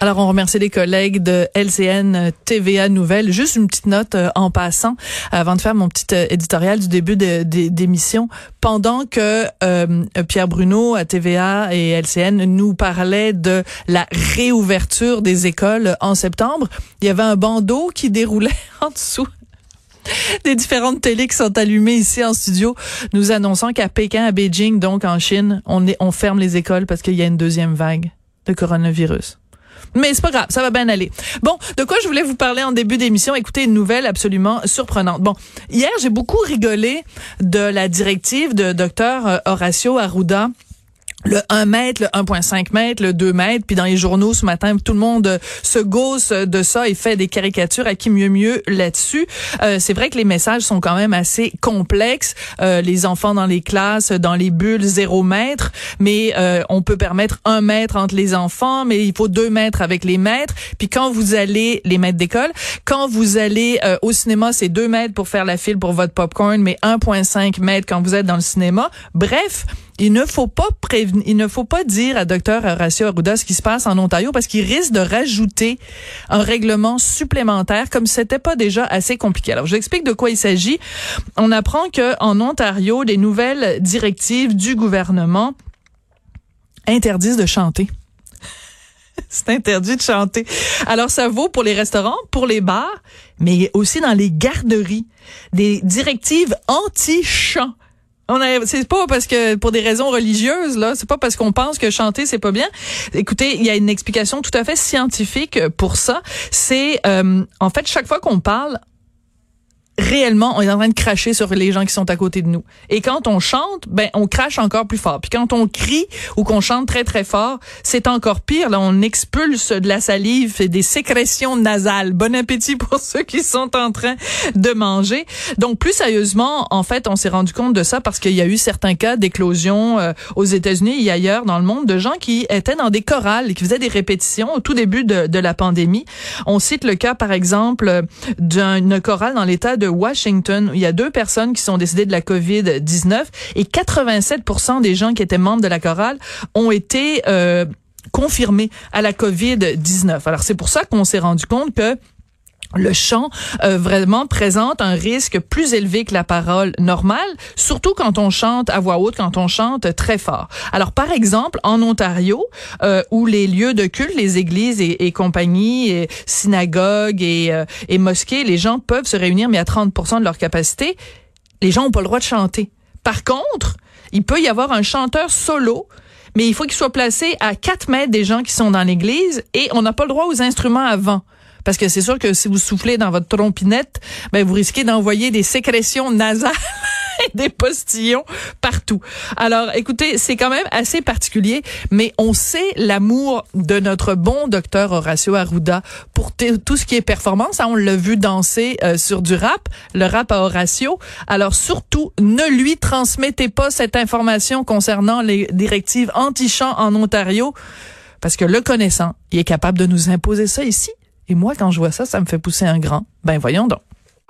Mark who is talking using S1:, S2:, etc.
S1: Alors, on remercie les collègues de LCN TVA Nouvelles. Juste une petite note euh, en passant, avant de faire mon petit euh, éditorial du début d'émission. Pendant que euh, Pierre Bruno à TVA et LCN nous parlait de la réouverture des écoles en septembre, il y avait un bandeau qui déroulait en dessous des différentes télés qui sont allumées ici en studio, nous annonçant qu'à Pékin, à Beijing, donc en Chine, on ferme les écoles parce qu'il y a une deuxième vague de coronavirus. Mais c'est pas grave, ça va bien aller. Bon, de quoi je voulais vous parler en début d'émission? Écoutez, une nouvelle absolument surprenante. Bon, hier, j'ai beaucoup rigolé de la directive de Dr Horacio Arruda le 1 mètre, le 1,5 mètre, le 2 mètres, puis dans les journaux ce matin, tout le monde se gausse de ça et fait des caricatures à qui mieux mieux là-dessus. Euh, c'est vrai que les messages sont quand même assez complexes. Euh, les enfants dans les classes, dans les bulles, 0 mètre, mais euh, on peut permettre un mètre entre les enfants, mais il faut 2 mètres avec les maîtres. Puis quand vous allez, les maîtres d'école, quand vous allez au cinéma, c'est 2 mètres pour faire la file pour votre popcorn, mais 1,5 mètres quand vous êtes dans le cinéma. Bref, il ne faut pas il ne faut pas dire à Dr Horacio Arruda ce qui se passe en Ontario parce qu'il risque de rajouter un règlement supplémentaire comme c'était pas déjà assez compliqué. Alors, je explique de quoi il s'agit. On apprend que Ontario, les nouvelles directives du gouvernement interdisent de chanter. C'est interdit de chanter. Alors, ça vaut pour les restaurants, pour les bars, mais aussi dans les garderies. Des directives anti-chant. On c'est pas parce que pour des raisons religieuses là, c'est pas parce qu'on pense que chanter c'est pas bien. Écoutez, il y a une explication tout à fait scientifique pour ça. C'est euh, en fait chaque fois qu'on parle réellement, on est en train de cracher sur les gens qui sont à côté de nous. Et quand on chante, ben on crache encore plus fort. Puis quand on crie ou qu'on chante très très fort, c'est encore pire. Là, on expulse de la salive et des sécrétions nasales. Bon appétit pour ceux qui sont en train de manger. Donc plus sérieusement, en fait, on s'est rendu compte de ça parce qu'il y a eu certains cas d'éclosion euh, aux États-Unis et ailleurs dans le monde de gens qui étaient dans des chorales et qui faisaient des répétitions au tout début de, de la pandémie. On cite le cas par exemple d'une chorale dans l'État de Washington, il y a deux personnes qui sont décédées de la COVID-19 et 87% des gens qui étaient membres de la chorale ont été euh, confirmés à la COVID-19. Alors c'est pour ça qu'on s'est rendu compte que le chant euh, vraiment présente un risque plus élevé que la parole normale, surtout quand on chante à voix haute, quand on chante très fort. Alors, par exemple, en Ontario, euh, où les lieux de culte, les églises et, compagnies, et synagogues et, euh, et mosquées, les gens peuvent se réunir, mais à 30 de leur capacité, les gens n'ont pas le droit de chanter. Par contre, il peut y avoir un chanteur solo mais il faut qu'il soit placé à 4 mètres des gens qui sont dans l'église et on n'a pas le droit aux instruments avant. Parce que c'est sûr que si vous soufflez dans votre trompinette, ben vous risquez d'envoyer des sécrétions nasales et des postillons partout. Alors, écoutez, c'est quand même assez particulier, mais on sait l'amour de notre bon docteur Horacio Arruda pour tout ce qui est performance. Hein, on l'a vu danser euh, sur du rap, le rap à Horacio. Alors, surtout, ne lui transmettez pas cette information concernant les directives anti-chant en Ontario, parce que le connaissant, il est capable de nous imposer ça ici. Et moi, quand je vois ça, ça me fait pousser un grand. Ben voyons donc.